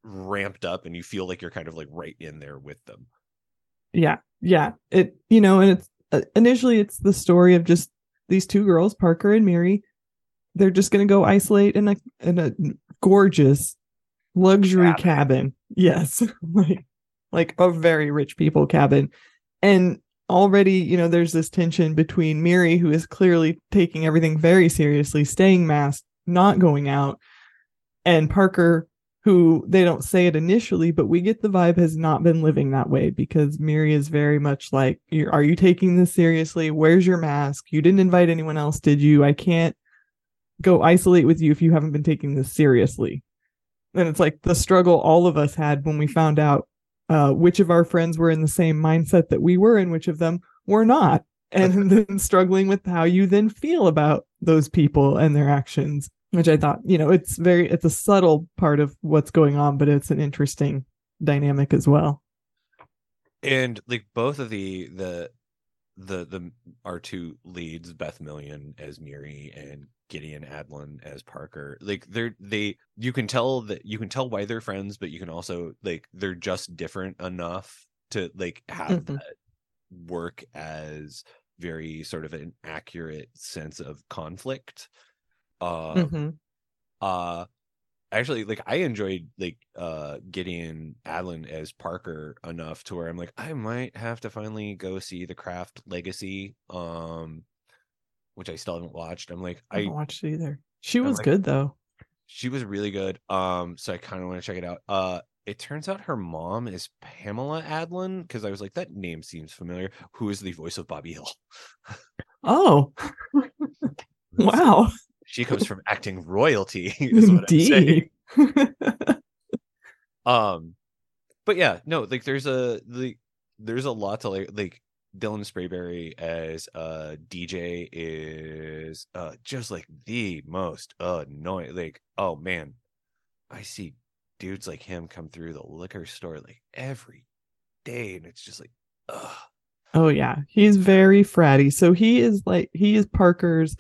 ramped up and you feel like you're kind of like right in there with them yeah yeah. It you know and it's uh, initially it's the story of just these two girls parker and mary. They're just going to go isolate in a in a gorgeous luxury cabin, yes. Like like a very rich people cabin. And already you know there's this tension between mary who is clearly taking everything very seriously staying masked not going out and parker who they don't say it initially but we get the vibe has not been living that way because miri is very much like are you taking this seriously? Where's your mask? You didn't invite anyone else did you? I can't go isolate with you if you haven't been taking this seriously. And it's like the struggle all of us had when we found out uh, which of our friends were in the same mindset that we were and which of them were not. And then struggling with how you then feel about those people and their actions which I thought, you know, it's very it's a subtle part of what's going on, but it's an interesting dynamic as well. and like both of the the the the our two leads beth million as miri and Gideon Adlon as parker like they're they you can tell that you can tell why they're friends but you can also like they're just different enough to like have Mhm. that work as very sort of an accurate sense of conflict uh Mhm. uh actually like i enjoyed like uh Gideon Adlon as parker enough to where i'm like i might have to finally go see the craft legacy um which i still haven't watched i'm like I i haven't watched it either. She I'm was like- good though. she was really good um so i kind of want to check it out uh it turns out her mom is Pamela Adlon because i was like that name seems familiar who is the voice of bobby hill Oh, wow. She comes from acting royalty is what I'm saying. Um but yeah no like there's a the there's a lot to like like dylan sprayberry as uh dj is uh just like the most annoying like oh man i see dudes like him come through the liquor store like every day and it's just like ugh. Oh yeah, he's very fratty. So he is like he is Parker's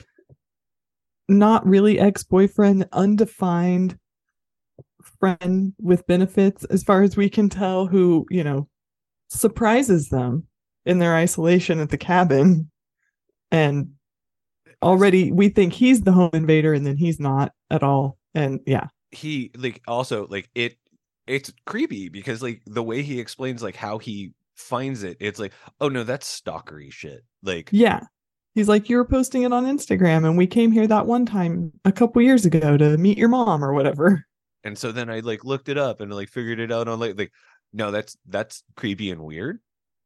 not really ex-boyfriend, undefined friend with benefits as far as we can tell who, you know, surprises them in their isolation at the cabin. And already we think he's the home invader and then he's not at all. And yeah. he like also like it it's creepy because like the way he explains like how he finds it it's like oh no that's stalkery shit like Yeah. He's like, You were posting it on Instagram and we came here that one time a couple years ago to meet your mom or whatever. and so then i like looked it up and like figured it out on like like no that's that's creepy and weird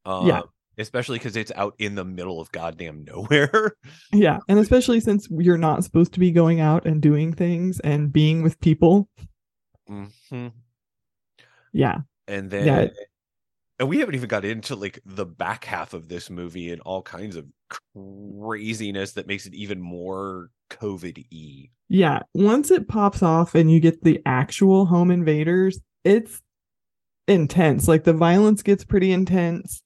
um Yeah. especially because it's out in the middle of goddamn nowhere Yeah. And especially since you're not supposed to be going out and doing things and being with people. Mhm. Yeah. and then Yeah. And we haven't even got into like the back half of this movie and all kinds of craziness that makes it even more covid-y Yeah. Once it pops off and you get the actual home invaders, it's intense. Like the violence gets pretty intense.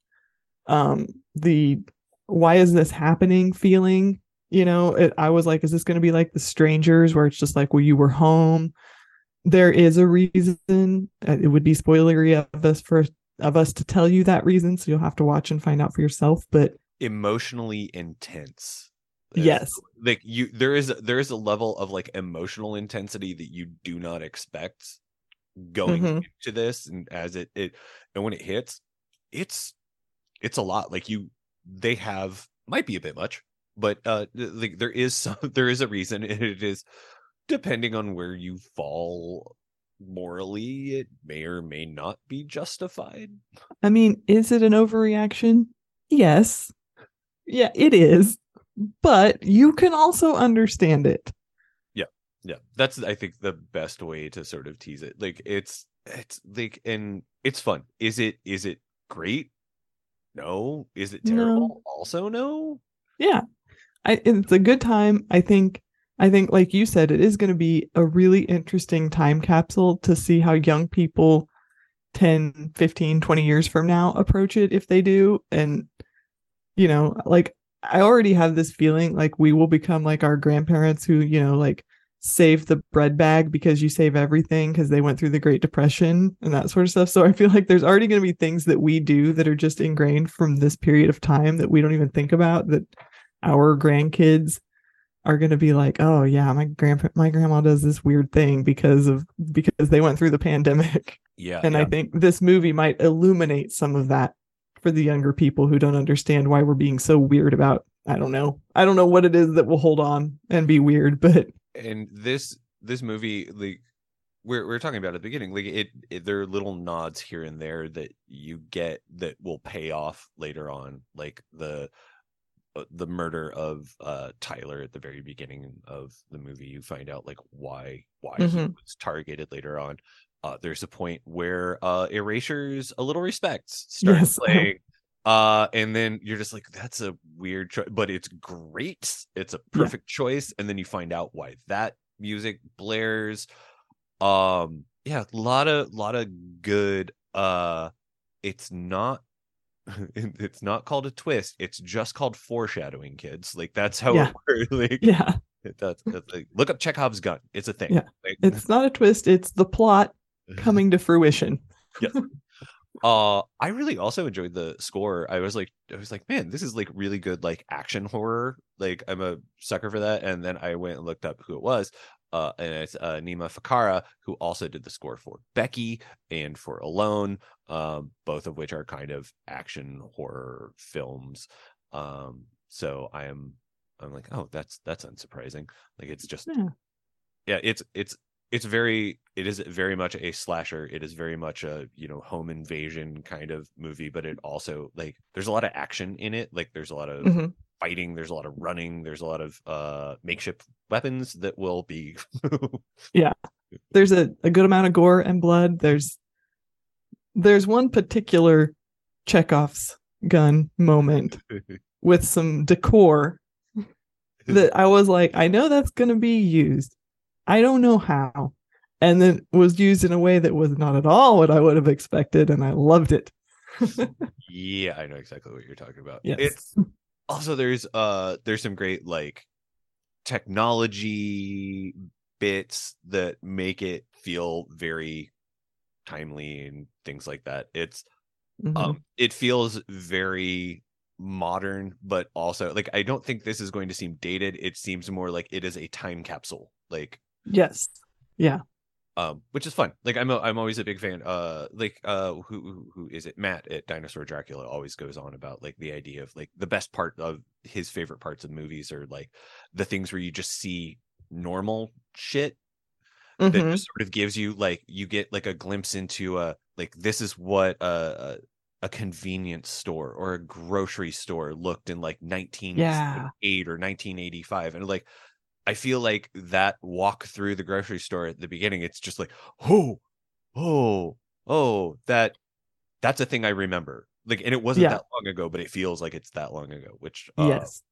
Um, the why is this happening feeling, you know, it, I was like, is this going to be like the strangers where it's just like, well, you were home? There is a reason. Uh, It would be spoilery of us for of us to tell you that reason, so you'll have to watch and find out for yourself. But emotionally intense yes, like you there is there is a level of like emotional intensity that you do not expect going Mhm. into this and as it it and when it hits it's it's a lot like you they have might be a bit much but uh like there is some there is a reason and it is depending on where you fall morally it may or may not be justified I mean, is it an overreaction? Yes. Yeah, it is. But you can also understand it. yeah Yeah. that's i think the best way to sort of tease it like it's it's like and it's fun is it is it great no is it No. terrible also no Yeah. I it's a good time. I think I think like you said it is going to be a really interesting time capsule to see how young people 10, 15, 20 years from now approach it if they do and you know, like I already have this feeling like we will become like our grandparents who, you know, like save the bread bag because you save everything because they went through the Great Depression and that sort of stuff. So I feel like there's already going to be things that we do that are just ingrained from this period of time that we don't even think about that our grandkids are going to be like, "Oh yeah, my grandpa my grandma does this weird thing because of because they went through the pandemic." yeah and I think this movie might illuminate some of that for the younger people who don't understand why we're being so weird about I don't know. I don't know what it is that will hold on and be weird, but and this this movie like we're we're talking about at the beginning like it, it there are little nods here and there that you get that will pay off later on like the the murder of uh Tyler at the very beginning of the movie you find out like why why he Mhm. was targeted later on uh there's a point where uh Erasure's a little respect starts Yes. playing uh and then you're just like that's a weird choice but it's great it's a perfect choice and then you find out why that music blares. Um, yeah, a lot of lot of good. Uh, it's not. It's not called a twist. It's just called foreshadowing, kids. Like that's how Yeah. it works. Like, Yeah. that's, that's like, look up Chekhov's gun. It's a thing. Yeah. Like, It's not a twist, it's the plot coming to fruition. yes. Uh I really also enjoyed the score. I was like I was like, man, this is like really good like action horror. Like I'm a sucker for that. And then I went and looked up who it was. Uh and it's uh Nima Fakhrara, who also did the score for Becky and for Alone, um, both of which are kind of action horror films. Um, so I am I'm like, oh, that's that's unsurprising. Like it's just Yeah. yeah it's it's it's very it is very much a slasher it is very much a you know home invasion kind of movie but it also like there's a lot of action in it like there's a lot of Mhm. Fighting there's a lot of running there's a lot of uh makeshift weapons that will be yeah There's a, a good amount of gore and blood. There's there's one particular Chekhov's gun moment with some decor that I was like, I know that's going to be used. I don't know how. And then was used in a way that was not at all what I would have expected. And I loved it. yeah i know exactly what you're talking about Yes. it's also there's uh there's some great like technology bits that make it feel very timely and things like that it's Mhm. um it feels very modern but also like i don't think this is going to seem dated it seems more like it is a time capsule like yes. Yeah. Um which is fun like i'm a, i'm always a big fan uh like uh who who- who is it matt at dinosaur dracula always goes on about like the idea of like the best part of his favorite parts of movies are like the things where you just see normal shit that Mhm. just sort of gives you like you get like a glimpse into a like this is what a a, convenience store or a grocery store looked in like 1908 or 1985 and like I feel like that walk through the grocery store at the beginning it's just like oh oh oh that that's a thing I remember like and it wasn't Yeah. that long ago but it feels like it's that long ago which uh, yes.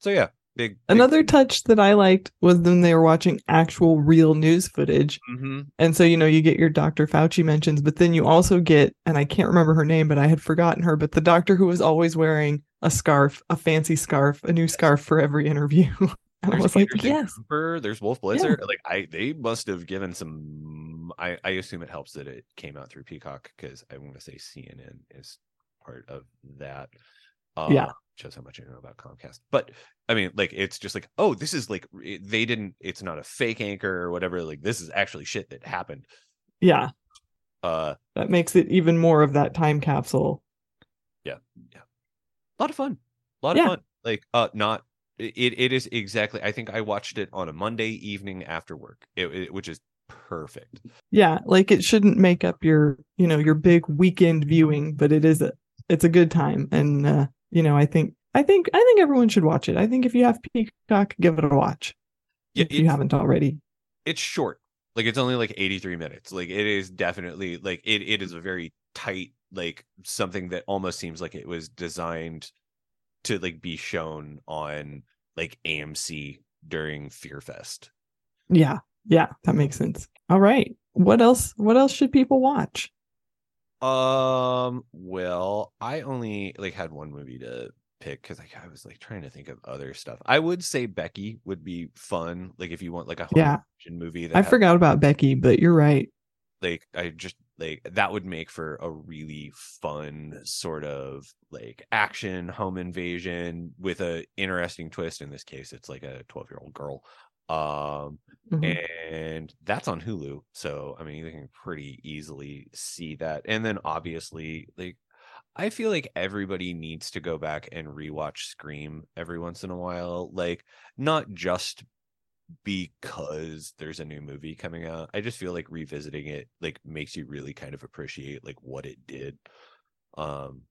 so yeah big, big Another touch that I liked was when they were watching actual real news footage. Mhm. And so, you know, you get your Dr. Fauci mentions, but then you also get, and I can't remember her name, but I had forgotten her, but the doctor who was always wearing a scarf, a fancy scarf, a new scarf for every interview. and I There's was like, yes. Cooper, there's Wolf Blitzer. Like I, they must have given some. I, I assume it helps that it came out through Peacock because I want to say CNN is part of that. Uh, Yeah. shows how much I know about Comcast. But I mean, like it's just like, oh, this is like they didn't. It's not a fake anchor or whatever. Like this is actually shit that happened. Yeah. Uh, That makes it even more of that time capsule. Yeah. Yeah. A lot of fun a lot Yeah. of fun like uh not it it is exactly i think i watched it on a monday evening after work it, it- which is perfect Yeah. Like it shouldn't make up your, you know, your big weekend viewing, but it is a, it's a good time. And, uh, you know, I think, I think, I think everyone should watch it. I think if you have Peacock, give it a watch. yeah if you haven't already. it's short like it's only like 83 minutes like it is definitely like it, it is a very tight like something that almost seems like it was designed to like be shown on like amc during fear fest Yeah. Yeah. That makes sense. All right. What else? What else should people watch? Um, well, I only like had one movie to pick because like I was like trying to think of other stuff. I would say Becky would be fun, like if you want like a home Yeah. movie that I forgot about Becky, but you're right. like I just like that would make for a really fun sort of like action home invasion with a interesting twist. In this case, it's like a 12 year old girl. Um Mhm. and that's on Hulu. So I mean, you can pretty easily see that. And then obviously, like I feel like everybody needs to go back and rewatch Scream every once in a while. Like not just because there's a new movie coming out. I just feel like revisiting it like makes you really kind of appreciate like what it did. Um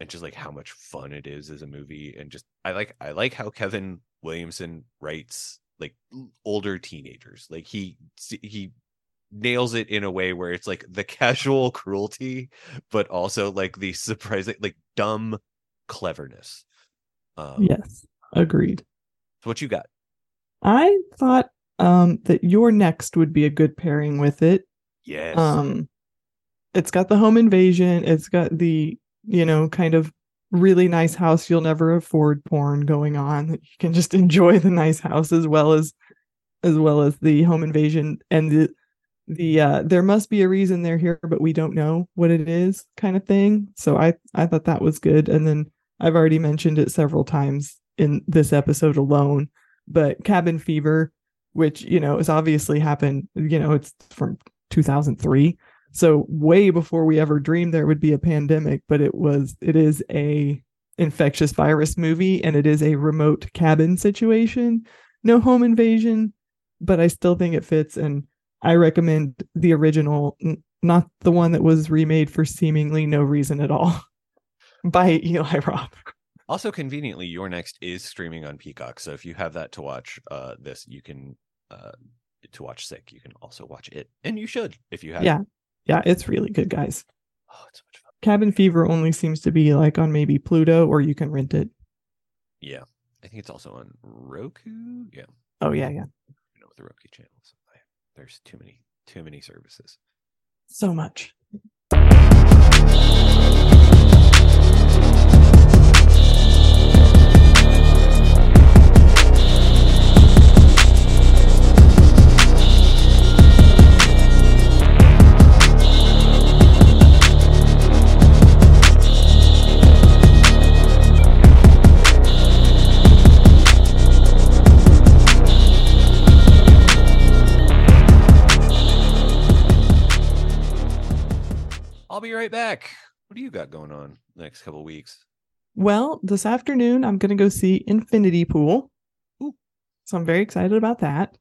and just like how much fun it is as a movie and just I like I like how Kevin Williamson writes like older teenagers. Like he he nails it in a way where it's like the casual cruelty but also like the surprising like dumb cleverness. Um Yes. Agreed. so what you got? I thought um, that You're Next would be a good pairing with it. Yes. Um, it's got the home invasion. It's got the you know kind of really nice house you'll never afford porn going on. That you can just enjoy the nice house as well as as well as the home invasion and the the uh there must be a reason they're here but we don't know what it is kind of thing so i i thought that was good and then i've already mentioned it several times in this episode alone but cabin fever which you know has obviously happened you know it's from 2003 so way before we ever dreamed there would be a pandemic but it was it is a infectious virus movie and it is a remote cabin situation no home invasion but i still think it fits and I recommend the original, not the one that was remade for seemingly no reason at all by Eli Roth. Also, conveniently, You're Next is streaming on Peacock. So if you have that to watch, uh, this you can uh to watch Sick. You can also watch it, and you should if you have. Yeah. Yeah, it's really good, guys. Oh, it's so much fun. Cabin Fever only seems to be like on maybe Pluto or you can rent it. Yeah, I think it's also on Roku. Yeah, Oh, yeah, yeah. you know, with the Roku channels. There's too many, too many services. So much. I'll be right back. What do you got going on the next couple weeks? Well, this afternoon I'm going to go see Infinity Pool. Ooh. So I'm very excited about that.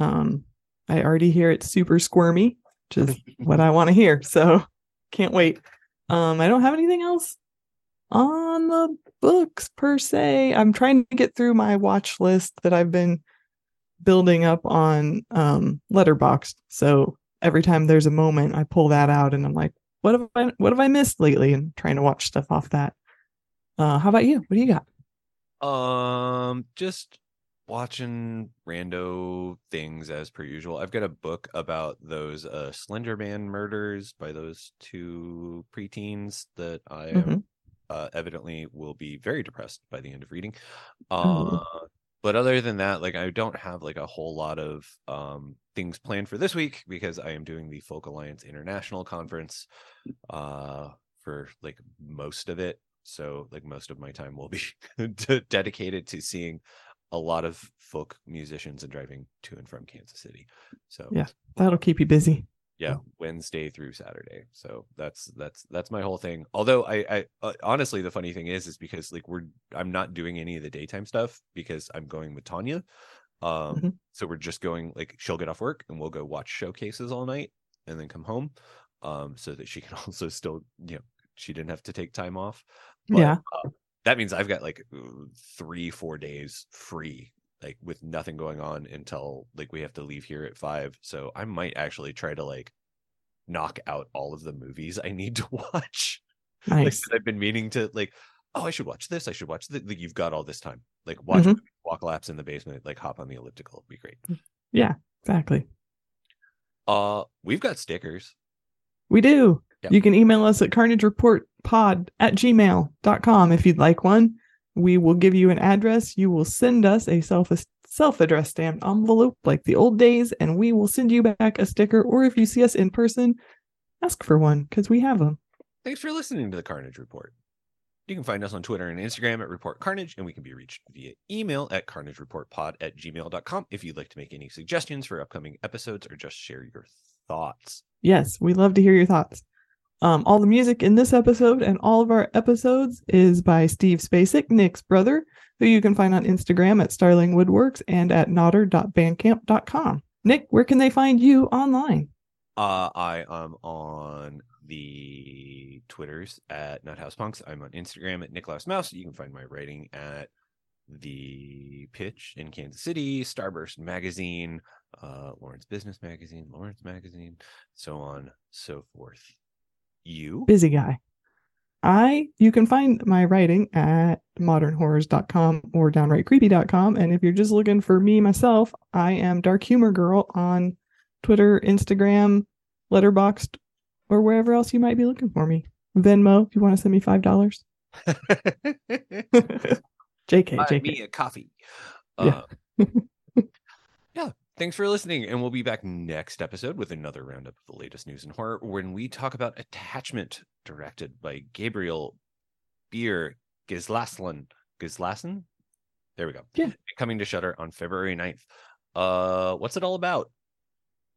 Um, I already hear it's super squirmy, which is what I want to hear. So can't wait. Um, I don't have anything else on the books per se. I'm trying to get through my watch list that I've been building up on um Letterboxd. So every time there's a moment, I pull that out and I'm like, what have I what have I missed lately? And trying to watch stuff off that. Uh, how about you? What do you got? Um, just watching rando things as per usual. I've got a book about those uh Slender Man murders by those two preteens that I am Mhm. uh, evidently will be very depressed by the end of reading. Uh, Oh. But other than that, like I don't have like a whole lot of um things planned for this week because I am doing the Folk Alliance International Conference uh for like most of it. So like most of my time will be dedicated to seeing a lot of folk musicians and driving to and from Kansas City. So Yeah. That'll keep you busy. Yeah wednesday through saturday so that's that's that's my whole thing although i i uh, honestly the funny thing is is because like we're i'm not doing any of the daytime stuff because i'm going with tanya um Mhm. so we're just going like she'll get off work and we'll go watch showcases all night and then come home um so that she can also still you know she didn't have to take time off Yeah. uh, that means i've got like three four days free like with nothing going on until like we have to leave here at five so i might actually try to like knock out all of the movies i need to watch like Nice. that i've been meaning to like oh i should watch this i should watch this like, you've got all this time like watch Mhm. movies, walk laps in the basement like hop on the elliptical It'd be great Yeah, Exactly. uh we've got stickers We do. Yep. You can email us at carnagereportpod at gmail.com if you'd like one. We will give you an address. You will send us a self self addressed stamped envelope like the old days, and we will send you back a sticker. Or if you see us in person, ask for one because we have them. thanks for listening to the carnage report you can find us on twitter and instagram at report carnage and we can be reached via email at carnagereportpod at gmail.com if you'd like to make any suggestions for upcoming episodes or just share your thoughts Yes, we love to hear your thoughts. Um, all the music in this episode and all of our episodes is by Steve Spacek, Nick's brother, who you can find on Instagram at Starling Woodworks and at nodder.bandcamp.com. Nick, where can they find you online? Uh, I am on the Twitters at NutHousePunks. I'm on Instagram at Nicholas Mouse. You can find my writing at the Pitch in Kansas City, Starburst Magazine, uh, Lawrence Business Magazine, Lawrence Magazine, so on, so forth. You? Busy guy. I you can find my writing at modernhorrors.com or downrightcreepy.com. And if you're just looking for me myself, I am Dark Humor Girl on Twitter, Instagram, Letterboxd, or wherever else you might be looking for me. Venmo, if you want to send me five dollars. JK, Buy JK. me a coffee. Uh, yeah. Thanks for listening. And we'll be back next episode with another roundup of the latest news in horror when we talk about Attachment, directed by Gabriel Bier Gislason. Gislason? There we go. Yeah. Coming to Shudder on February 9th. Uh, what's it all about?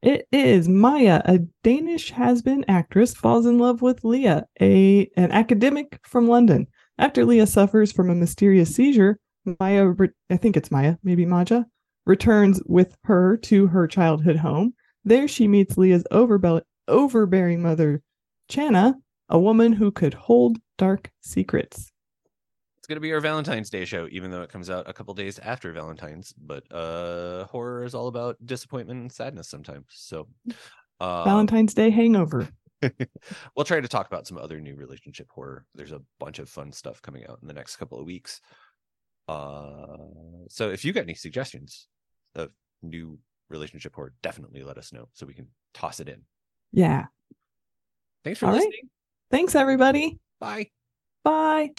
It is Maya, a Danish has-been actress, falls in love with Leah, a an academic from London. After Leah suffers from a mysterious seizure, Maya, I think it's Maya, maybe Maja, returns with her to her childhood home. There, she meets Leah's overbe- overbearing mother, Chana, a woman who could hold dark secrets. It's gonna be our Valentine's Day show, even though it comes out a couple days after Valentine's. But uh horror is all about disappointment and sadness sometimes. So uh Valentine's Day hangover. we'll try to talk about some other new relationship horror. There's a bunch of fun stuff coming out in the next couple of weeks. Uh, so if you got any suggestions of new relationship or definitely let us know so we can toss it in. Yeah. Thanks for All right. listening. Thanks, everybody. Bye. Bye.